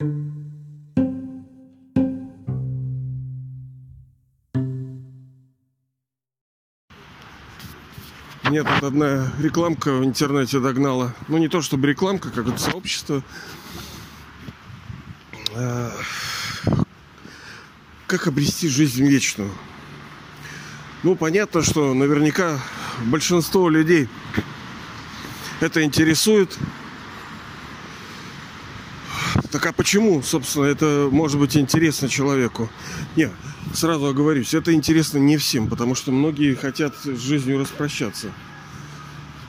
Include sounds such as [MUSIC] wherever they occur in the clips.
Мне тут одна рекламка в интернете догнала. Ну, не то чтобы рекламка, как это сообщество. А, Как обрести жизнь вечную? Ну, понятно, что наверняка большинство людей это интересует. Так а почему, собственно, это может быть интересно человеку? Не, сразу оговорюсь, это интересно не всем, потому что многие хотят с жизнью распрощаться.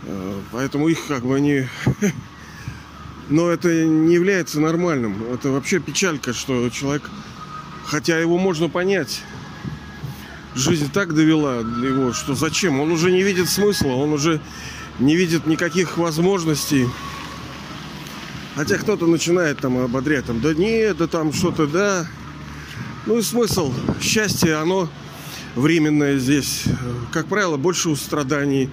Э, Поэтому их как бы они... [LAUGHS] Но это не является нормальным. Это вообще печалька, что человек, хотя его можно понять, жизнь так довела его, что зачем? Он уже не видит смысла, он уже не видит никаких возможностей. Хотя кто-то начинает там ободрять, там, да нет, да там что-то, да. Ну и смысл. Счастье, оно временное здесь. Как правило, больше у страданий.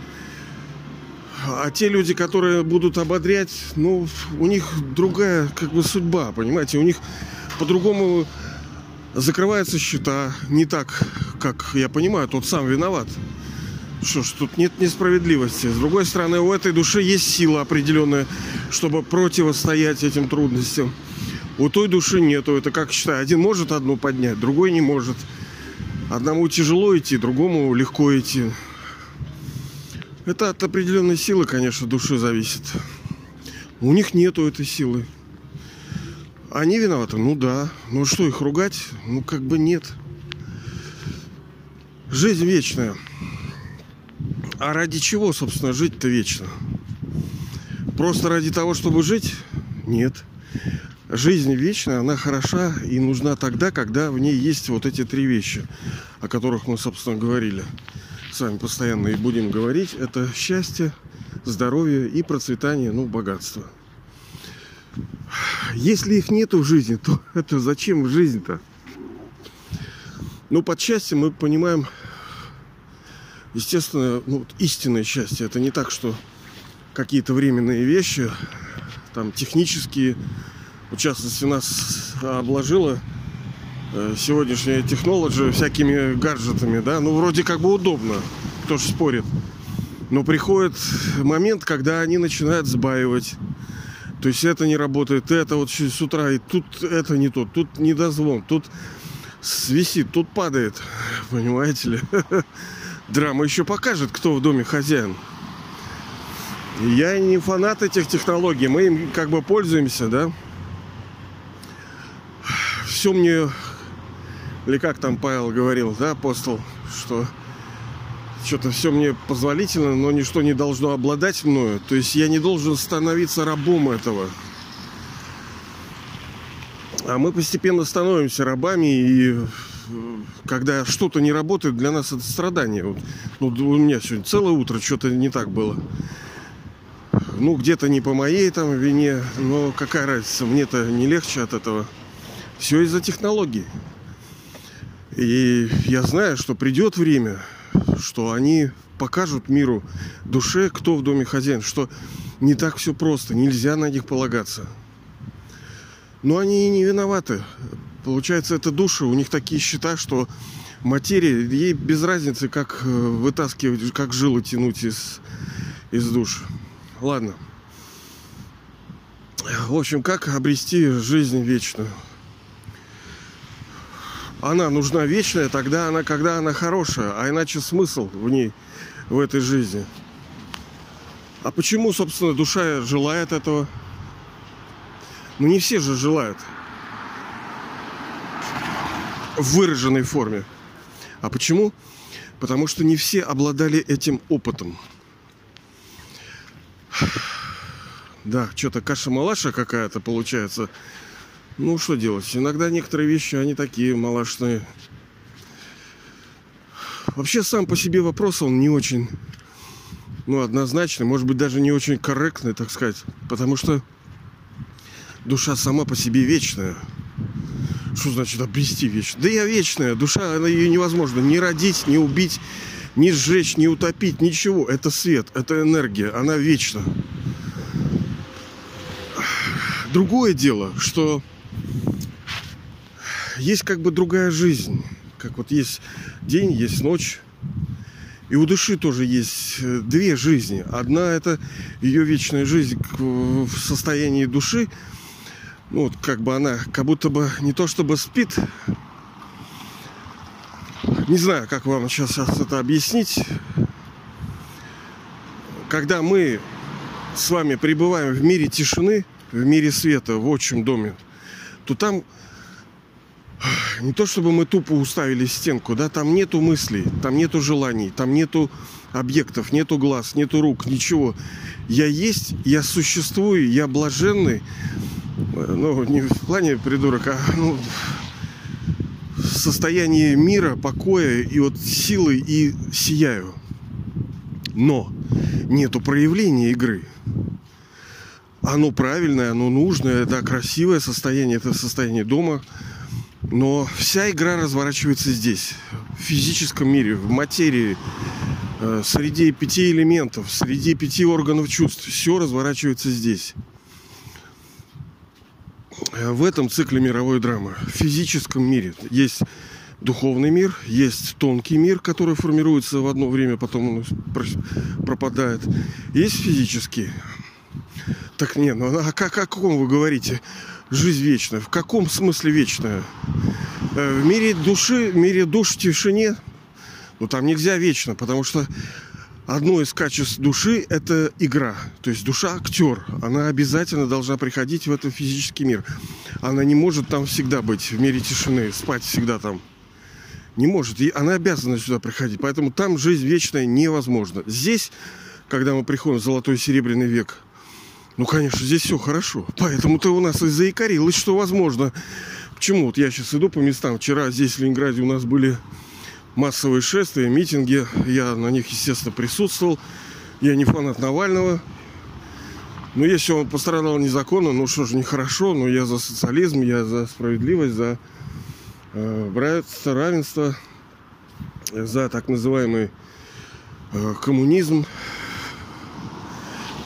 А те люди, которые будут ободрять, ну, у них другая как бы судьба, понимаете? У них по-другому закрываются счета. Не так, как я понимаю, тот сам виноват. Что ж, тут нет несправедливости. С другой стороны, у этой души есть сила определенная, чтобы противостоять этим трудностям. У той души нету. Это как считай, один может одну поднять, другой не может. Одному тяжело идти, другому легко идти. Это от определенной силы, конечно, души зависит. У них нету этой силы. Они виноваты? Ну да. Ну что, их ругать? Ну как бы нет. Жизнь вечная. А ради чего, собственно, жить-то вечно? Просто ради того, чтобы жить? Нет. Жизнь вечная, она хороша и нужна тогда, когда в ней есть вот эти три вещи, о которых мы, собственно, говорили. С вами постоянно и будем говорить. Это счастье, здоровье и процветание, ну, богатство. Если их нету в жизни, то [LAUGHS] это зачем жизнь-то? Ну, под счастьем мы понимаем естественно, ну, вот истинное счастье. Это не так, что какие-то временные вещи, там технические, в частности, нас обложила э, сегодняшняя технология всякими гаджетами, да, ну, вроде как бы удобно, кто ж спорит. Но приходит момент, когда они начинают сбаивать. То есть это не работает, это вот с утра, и тут это не то, тут недозвон, тут висит, тут падает, [LAUGHS] понимаете ли. [LAUGHS] Драма еще покажет, кто в доме хозяин. Я не фанат этих технологий, мы им как бы пользуемся, да. Все мне, или как там Павел говорил, да, апостол, что что-то все мне позволительно, но ничто не должно обладать мною. То есть я не должен становиться рабом этого. А мы постепенно становимся рабами, и когда что-то не работает, для нас это страдание. Вот, ну, у меня сегодня целое утро что-то не так было. Ну, где-то не по моей там вине, но какая разница, мне-то не легче от этого. Все из-за технологий. И я знаю, что придет время, что они покажут миру, душе, кто в доме хозяин, что не так все просто, нельзя на них полагаться. Но они и не виноваты. Получается, это души, у них такие счета, что материя, ей без разницы, как э, вытаскивать, как жилы тянуть из, из душ. Ладно. В общем, как обрести жизнь вечную? Она нужна вечная, тогда она, когда она хорошая, а иначе смысл в ней, в этой жизни. А почему, собственно, душа желает этого? Ну, не все же желают в выраженной форме. А почему? Потому что не все обладали этим опытом. Да, что-то каша-малаша какая-то получается. Ну, что делать? Иногда некоторые вещи, они такие малашные. Вообще, сам по себе вопрос, он не очень, ну, однозначный. Может быть, даже не очень корректный, так сказать. Потому что душа сама по себе вечная. Что значит обрести вечность? Да я вечная. Душа, она ее невозможно ни родить, ни убить, ни сжечь, ни утопить, ничего. Это свет, это энергия, она вечна. Другое дело, что есть как бы другая жизнь. Как вот есть день, есть ночь. И у души тоже есть э, две жизни. Одна это ее вечная жизнь в состоянии души. Ну, вот как бы она как будто бы не то чтобы спит. Не знаю, как вам сейчас это объяснить. Когда мы с вами пребываем в мире тишины, в мире света, в отчим доме, то там не то чтобы мы тупо уставили стенку, да, там нету мыслей, там нету желаний, там нету объектов, нету глаз, нету рук, ничего. Я есть, я существую, я блаженный, ну, не в плане придурок, а ну, в состоянии мира, покоя и вот силы и сияю. Но нету проявления игры. Оно правильное, оно нужное, это красивое состояние, это состояние дома, но вся игра разворачивается здесь, в физическом мире, в материи, э, среди пяти элементов, среди пяти органов чувств. Все разворачивается здесь. Э, в этом цикле мировой драмы, в физическом мире, есть духовный мир, есть тонкий мир, который формируется в одно время, потом он пропадает. Есть физический. Так нет, ну а как, о каком вы говорите? жизнь вечная. В каком смысле вечная? Э, в мире души, в мире душ в тишине, ну там нельзя вечно, потому что одно из качеств души – это игра. То есть душа – актер. Она обязательно должна приходить в этот физический мир. Она не может там всегда быть, в мире тишины, спать всегда там. Не может. И она обязана сюда приходить. Поэтому там жизнь вечная невозможна. Здесь, когда мы приходим в золотой серебряный век – ну, конечно, здесь все хорошо. Поэтому ты у нас и заикарилась, что возможно. Почему? Вот я сейчас иду по местам. Вчера здесь, в Ленинграде, у нас были массовые шествия, митинги. Я на них, естественно, присутствовал. Я не фанат Навального. Но если он пострадал незаконно, ну что же, нехорошо. Но я за социализм, я за справедливость, за э, братство, равенство, за так называемый э, коммунизм.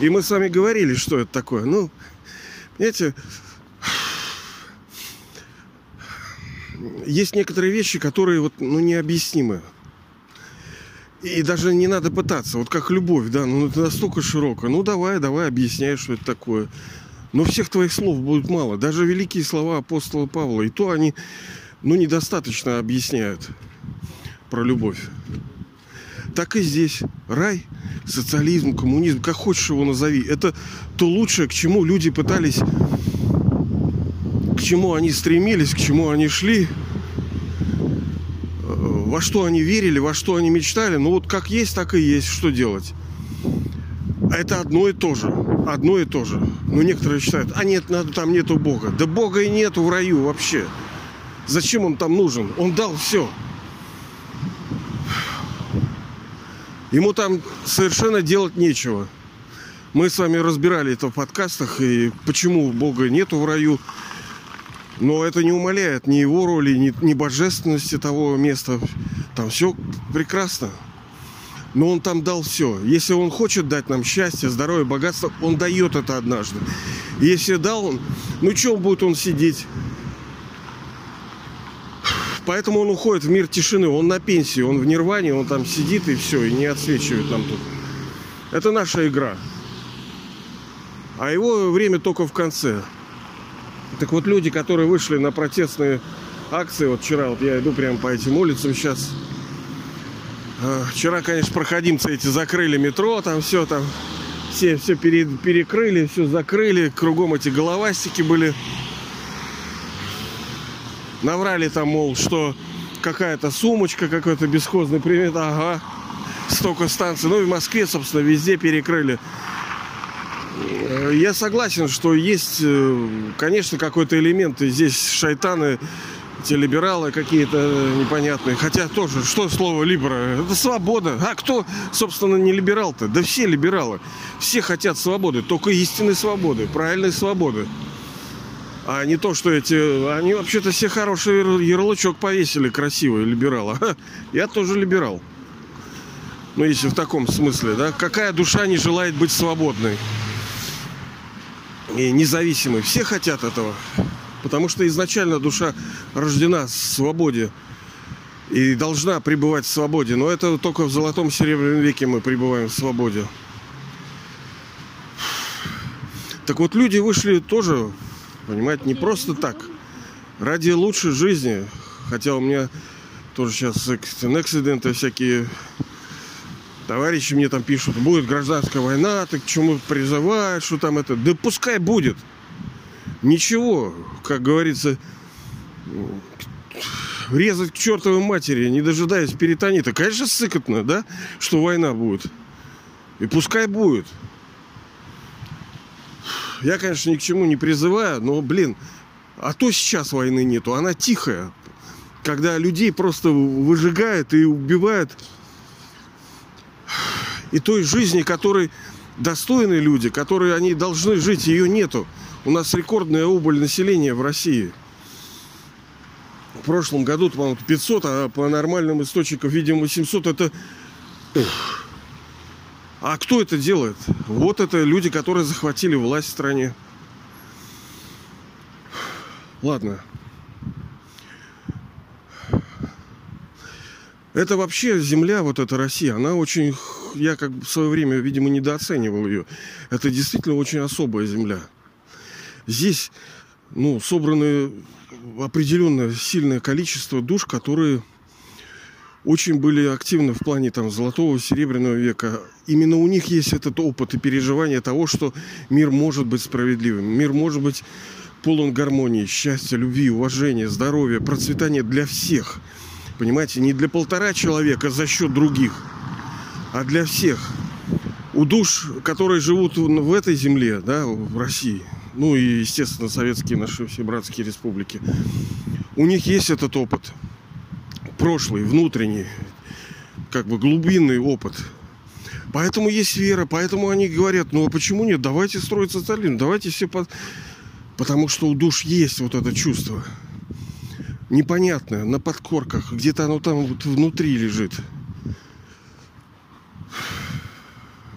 И мы с вами говорили, что это такое. Ну, понимаете, есть некоторые вещи, которые вот, ну, необъяснимы. И даже не надо пытаться. Вот как любовь, да, ну это настолько широко. Ну давай, давай, объясняй, что это такое. Но всех твоих слов будет мало. Даже великие слова апостола Павла, и то они, ну, недостаточно объясняют про любовь. Так и здесь. Рай – социализм, коммунизм, как хочешь его назови. Это то лучшее, к чему люди пытались, чему они стремились, к чему они шли, во что они верили, во что они мечтали. Ну вот как есть, так и есть. Что делать? Это одно и то же. Одно и то же. Но некоторые считают, а нет, надо, там нету Бога. Да Бога и нету в раю вообще. Зачем он там нужен? Он дал все. Ему там совершенно делать нечего. Мы с вами разбирали это в подкастах, и почему Бога нету в раю. Но это не умаляет ни его роли, ни, ни божественности того места. Там все прекрасно. Но он там дал все. Если он хочет дать нам счастье, здоровье, богатство, он дает это однажды. Если дал он, ну что будет он сидеть? Поэтому он уходит в мир тишины. Он на пенсии, он в нирване, он там сидит и все, и не отсвечивает нам тут. Это наша игра. А его время только в конце. Так вот люди, которые вышли на протестные акции, вот вчера, вот я иду прямо по этим улицам сейчас. А, вчера, конечно, проходимцы эти закрыли метро, там все там, все, все пере, перекрыли, все закрыли, кругом эти головастики были наврали там, мол, что какая-то сумочка, какой-то бесхозный привет, ага, столько станций. Ну и в Москве, собственно, везде перекрыли. Я согласен, что есть, э, конечно, какой-то элемент, и здесь шайтаны, те либералы какие-то непонятные. Хотя тоже, что слово либера? Это свобода. А кто, собственно, не либерал-то? Да все либералы. Все хотят свободы, только истинной свободы, правильной свободы. А не то, что эти... Они вообще-то все хороший ярлычок повесили красивый, либерала. [LAUGHS] Я тоже либерал. Ну, если в таком смысле, да. Какая душа не желает быть свободной? И независимой. Все хотят этого. Потому что изначально душа рождена в свободе и должна пребывать в свободе. Но это только в золотом серебряном веке мы пребываем в свободе. Так вот, люди вышли тоже, понимаете, не просто так. Ради лучшей жизни. Хотя у меня тоже сейчас эксциденты всякие товарищи мне там пишут, будет гражданская война, ты к чему призываешь, что там это. Да пускай будет. Ничего, как говорится, резать к чертовой матери, не дожидаясь перитонита. Конечно, сыкотно, да, что война будет. И пускай будет. Я, конечно, ни к чему не призываю, но, блин, а то сейчас войны нету, она тихая. Когда людей просто выжигают и убивают. И той жизни, которой достойны люди, которые они должны жить, ее нету. У нас рекордная убыль населения в России. В прошлом году, по-моему, 500, а по нормальным источникам, видимо, 800. Это... А кто это делает? Вот это люди, которые захватили власть в стране. Ладно. Это вообще земля, вот эта Россия, она очень, я как в свое время, видимо, недооценивал ее. Это действительно очень особая земля. Здесь, ну, собраны определенное сильное количество душ, которые очень были активны в плане там золотого, серебряного века. Именно у них есть этот опыт и переживание того, что мир может быть справедливым, мир может быть полон гармонии, счастья, любви, уважения, здоровья, процветания для всех. Понимаете, не для полтора человека за счет других, а для всех. У душ, которые живут в этой земле, да, в России, ну и, естественно, советские наши все братские республики, у них есть этот опыт. Прошлый, внутренний, как бы глубинный опыт. Поэтому есть вера, поэтому они говорят, ну а почему нет, давайте строить социализм, давайте все под... Потому что у душ есть вот это чувство. Непонятное, на подкорках, где-то оно там вот внутри лежит.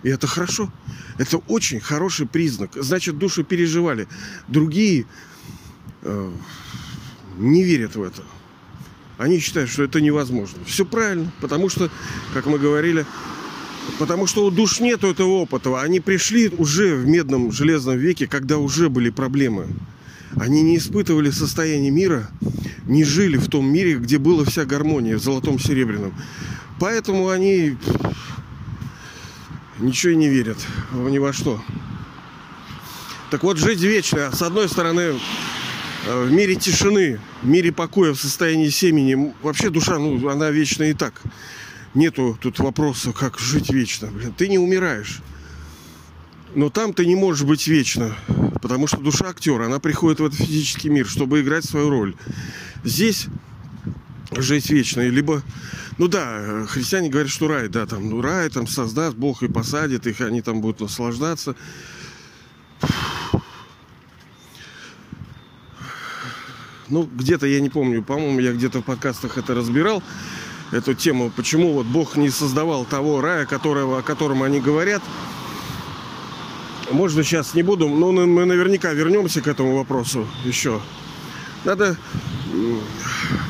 И это хорошо. Это очень хороший признак. Значит, души переживали. Другие э, не верят в это. Они считают, что это невозможно. Все правильно, потому что, как мы говорили, потому что у душ нету этого опыта. Они пришли уже в медном железном веке, когда уже были проблемы. Они не испытывали состояние мира, не жили в том мире, где была вся гармония в золотом серебряном. Поэтому они ничего и не верят ни во что. Так вот, жить вечно, с одной стороны, э, в мире тишины, в мире покоя, в состоянии семени, вообще душа, ну, она вечна и так. Нету тут вопроса, как жить вечно. Блин, ты не умираешь. Но там ты не можешь быть вечно, потому что душа актера, она приходит в этот физический мир, чтобы играть свою роль. Здесь жить вечно, либо ну да, христиане говорят, что рай, да, там, ну рай там создаст Бог и посадит их, они там будут наслаждаться. Ну, где-то, я не помню, по-моему, я где-то в подкастах это разбирал, эту тему, почему вот Бог не создавал того рая, которого, о котором они говорят. Можно сейчас не буду, но мы наверняка вернемся к этому вопросу еще. Надо,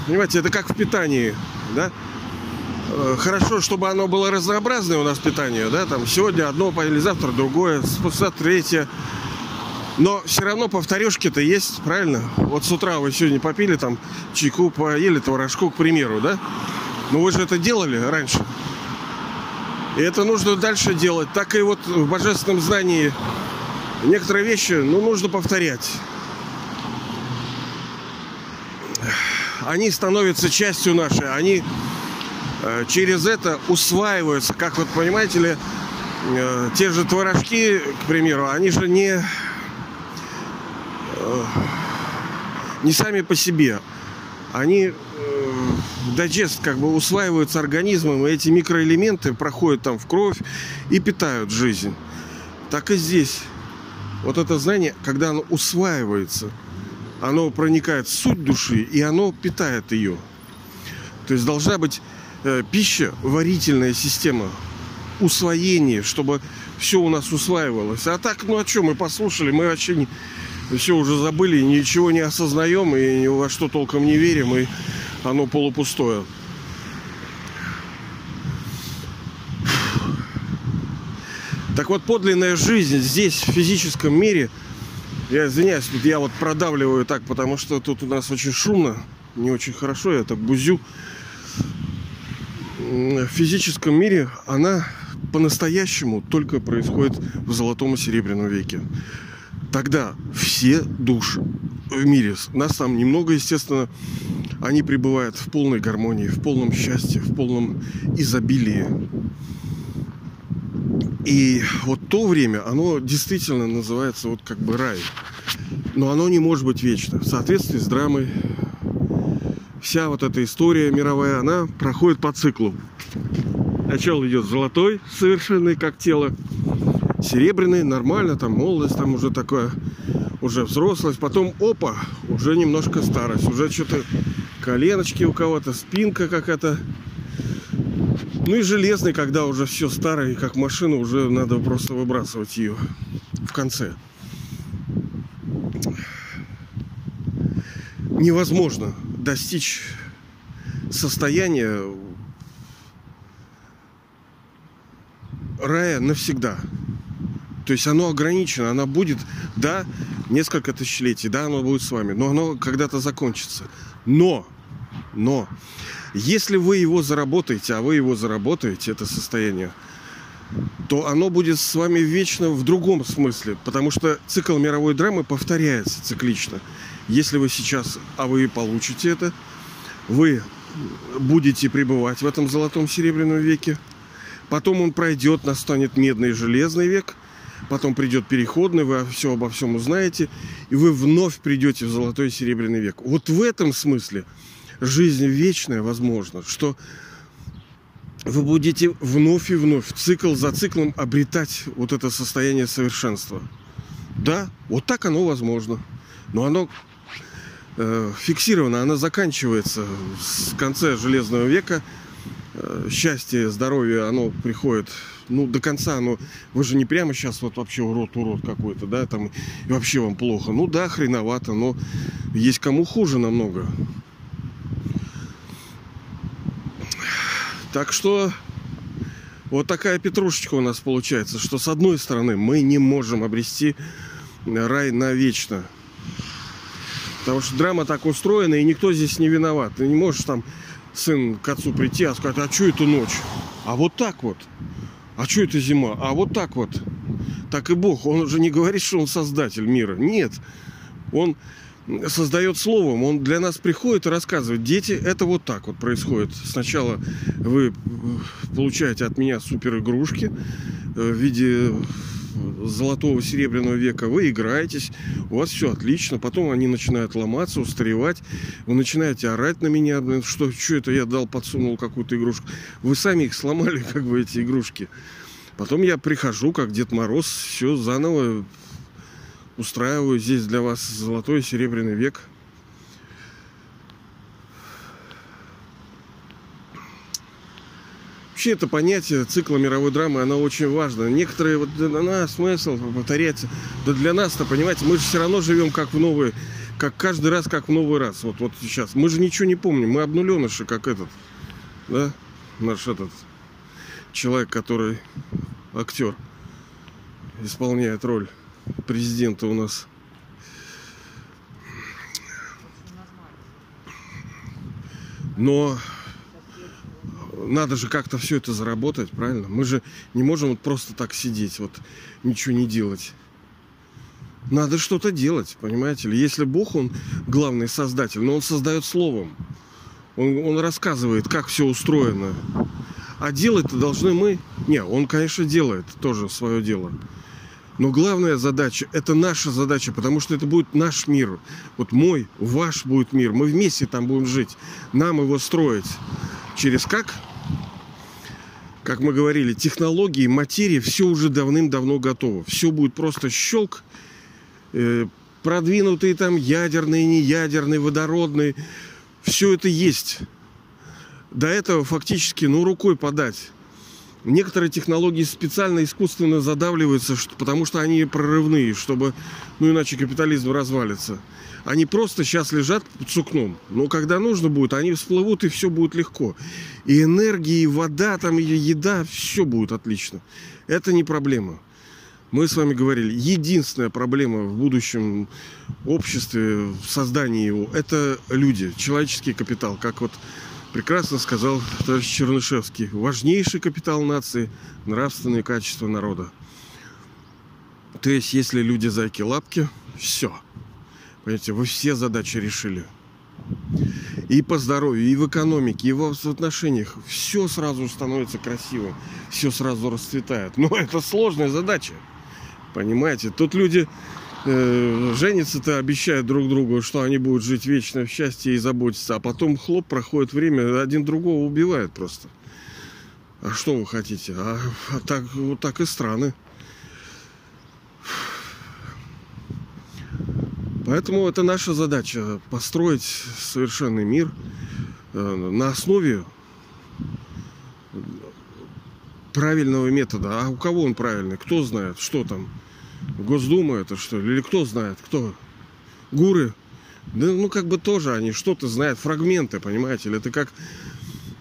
понимаете, это как в питании, да? Э, хорошо, чтобы оно было разнообразное у нас питание, да, там сегодня одно поели, завтра другое, спустя третье. Но все равно повторюшки-то есть, правильно? Вот с утра вы сегодня попили там чайку, поели творожку, к примеру, да? Ну вы же это делали раньше. И это нужно дальше делать. Так и вот в божественном знании некоторые вещи, ну, нужно повторять. Они становятся частью нашей, они Э, через это усваиваются, как вот понимаете ли, э, те же творожки, к примеру, они же не э, не сами по себе, они дайджест как бы усваиваются организмом, и эти микроэлементы проходят там в кровь и питают жизнь. Так и здесь. Вот это знание, когда оно усваивается, оно проникает в суть души, и оно питает ее. То есть должна быть Э, пища, варительная система, усвоение, чтобы все у нас усваивалось. А так, ну о чем мы послушали, мы вообще не, все уже забыли, ничего не осознаем и ни во что толком не верим, и оно полупустое. Так вот, подлинная жизнь здесь, в физическом мире, я извиняюсь, тут я вот продавливаю так, потому что тут у нас очень шумно, не очень хорошо, я так бузю. В физическом мире она по-настоящему только происходит в золотом и серебряном веке. Тогда все души в мире, нас там немного, естественно, они пребывают в полной гармонии, в полном счастье, в полном изобилии. И вот то время, оно действительно называется вот как бы рай. Но оно не может быть вечно. В соответствии с драмой вся вот эта история мировая, она проходит по циклу. Сначала идет золотой, совершенный как тело. Серебряный, нормально, там молодость, там уже такое, уже взрослость. Потом, опа, уже немножко старость. Уже что-то коленочки у кого-то, спинка какая-то ну и железный, когда уже все старое, как машина, уже надо просто выбрасывать ее в конце. Невозможно достичь состояния рая навсегда. То есть оно ограничено, оно будет, да, несколько тысячелетий, да, оно будет с вами, но оно когда-то закончится. Но, но если вы его заработаете, а вы его заработаете, это состояние, то оно будет с вами вечно в другом смысле, потому что цикл мировой драмы повторяется циклично. Если вы сейчас, а вы получите это, вы будете пребывать в этом золотом серебряном веке, потом он пройдет, настанет медный и железный век, потом придет переходный, вы все обо всем узнаете, и вы вновь придете в золотой и серебряный век. Вот в этом смысле – жизнь вечная, возможно, что вы будете вновь и вновь, цикл за циклом обретать вот это состояние совершенства. Да, вот так оно возможно. Но оно э, фиксировано, оно заканчивается с конца Железного века. Э, счастье, здоровье, оно приходит ну, до конца оно... Вы же не прямо сейчас вот вообще урод-урод какой-то, да, там, и вообще вам плохо. Ну да, хреновато, но есть кому хуже намного. Так что вот такая петрушечка у нас получается, что с одной стороны мы не можем обрести рай навечно. Потому что драма так устроена, и никто здесь не виноват. Ты не можешь там сын к отцу прийти, а сказать, а что это ночь? А вот так вот. А что это зима? А вот так вот. Так и Бог. Он же не говорит, что он создатель мира. Нет. Он создает словом. Он для нас приходит и рассказывает. Дети, это вот так вот происходит. Сначала вы э, получаете от меня супер игрушки э, в виде золотого серебряного века вы играетесь, у вас все отлично, потом они начинают ломаться, устаревать, вы начинаете орать на меня, что, что это я дал, подсунул какую-то игрушку. Вы сами их сломали, [LAUGHS] как бы, эти игрушки. Потом я прихожу, как Дед Мороз, все заново устраиваю здесь для вас золотой и серебряный век. Вообще это понятие цикла мировой драмы, оно очень важно. Некоторые, вот для нас смысл повторяется. Да для нас-то, понимаете, мы же все равно живем как в новый, как каждый раз, как в новый раз. Вот, вот сейчас. Мы же ничего не помним. Мы обнуленыши, как этот, да, наш этот человек, который актер исполняет роль президента у нас. Но надо же как-то все это заработать, правильно? Мы же не можем вот просто так сидеть, вот ничего не делать. Надо что-то делать, понимаете ли? Если Бог, Он главный создатель, но Он создает словом. Он, он рассказывает, как все устроено. А делать-то должны мы. Не, Он, конечно, делает тоже свое дело. Но главная задача, это наша задача, потому что это будет наш мир. Вот мой, ваш будет мир. Мы вместе там будем жить. Нам его строить. Через как? Как мы говорили, технологии, материи, все уже давным-давно готово. Все будет просто щелк. Э, продвинутые там ядерные, неядерные, водородные. Все это есть. До этого фактически, ну, рукой подать. Некоторые технологии специально искусственно задавливаются, потому что они прорывные, чтобы, ну иначе капитализм развалится. Они просто сейчас лежат под сукном. Но когда нужно будет, они всплывут, и все будет легко. И энергия, и вода, там, и еда, все будет отлично. Это не проблема. Мы с вами говорили, единственная проблема в будущем обществе, в создании его, это люди, человеческий капитал. Как вот прекрасно сказал товарищ Чернышевский. Важнейший капитал нации – нравственные качества народа. То есть, если люди зайки-лапки, все – Понимаете, вы все задачи решили. И по здоровью, и в экономике, и в отношениях. Все сразу становится красивым. Все сразу расцветает. Но [LAUGHS] это сложная задача. Понимаете? Тут люди женятся-то, обещают друг другу, что они будут жить вечно в счастье и заботиться. А потом хлоп, проходит время, один другого убивает просто. А что вы хотите? А, а так, вот так и страны. Поэтому это наша задача построить совершенный мир э, на основе правильного метода. А у кого он правильный? Кто знает, что там? Госдума это что ли? Или кто знает? Кто? Гуры? Да, ну, как бы тоже они что-то знают, фрагменты, понимаете? Или это как,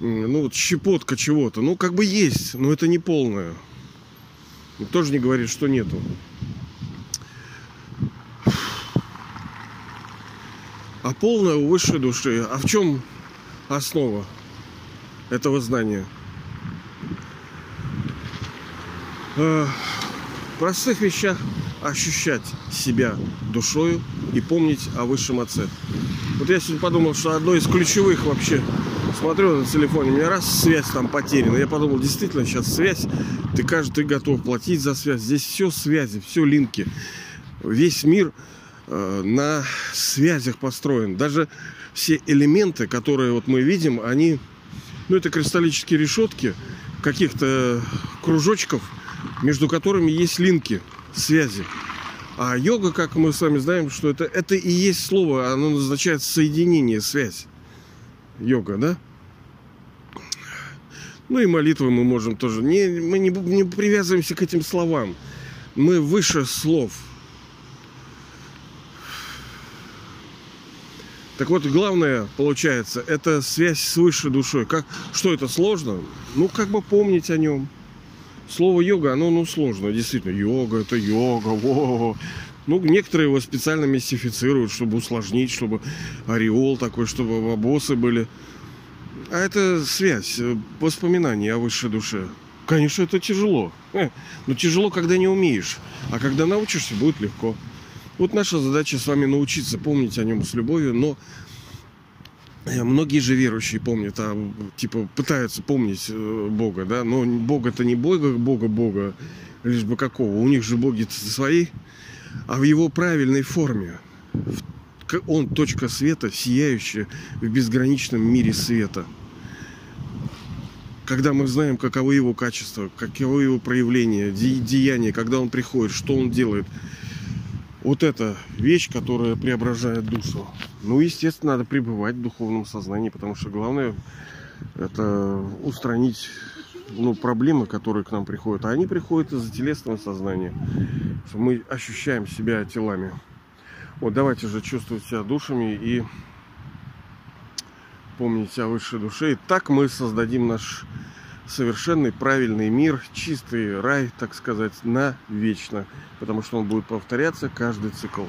ну, вот щепотка чего-то. Ну, как бы есть, но это не полное. Никто же не говорит, что нету. а полное у высшей души. А в чем основа этого знания? Э, в простых вещах ощущать себя душою и помнить о высшем отце. Вот я сегодня подумал, что одно из ключевых вообще смотрю на телефоне, у меня раз связь там потеряна. Я подумал, действительно, сейчас связь, ты каждый ты готов платить за связь. Здесь все связи, все линки. Весь мир Э, на связях построен. Даже все элементы, которые вот мы видим, они, ну, это кристаллические решетки каких-то кружочков, между которыми есть линки, связи. А йога, как мы с вами знаем, что это, это и есть слово, оно назначает соединение, связь. Йога, да? Ну и молитвы мы можем тоже. Не, мы не, не привязываемся к этим словам. Мы выше слов – Так вот, главное, получается, это связь с высшей душой. Как, что это сложно? Ну, как бы помнить о нем. Слово йога, оно ну, сложно. Действительно, йога, это йога, во Ну, некоторые его специально мистифицируют, чтобы усложнить, чтобы ореол такой, чтобы вопросы были. А это связь, э, воспоминания о высшей душе. Конечно, это тяжело. Э, но тяжело, когда не умеешь. А когда научишься, будет легко. Вот наша задача с вами научиться помнить о нем с любовью, но Многие же верующие помнят, а типа пытаются помнить э, Бога, да, но Бог это не Бога, Бога, Бога, лишь бы какого. У них же боги свои, а в его правильной форме. Он точка света, сияющая в безграничном мире света. Когда мы знаем, каковы его качества, каковы его проявления, деяния, когда он приходит, что он делает – вот эта вещь, которая преображает душу. Ну, естественно, надо пребывать в духовном сознании, потому что главное это устранить ну, проблемы, которые к нам приходят. А они приходят из-за телесного сознания. Мы ощущаем себя телами. Вот давайте же чувствовать себя душами и помнить о высшей душе. И так мы создадим наш совершенный правильный мир, чистый рай, так сказать, на вечно, потому что он будет повторяться каждый цикл.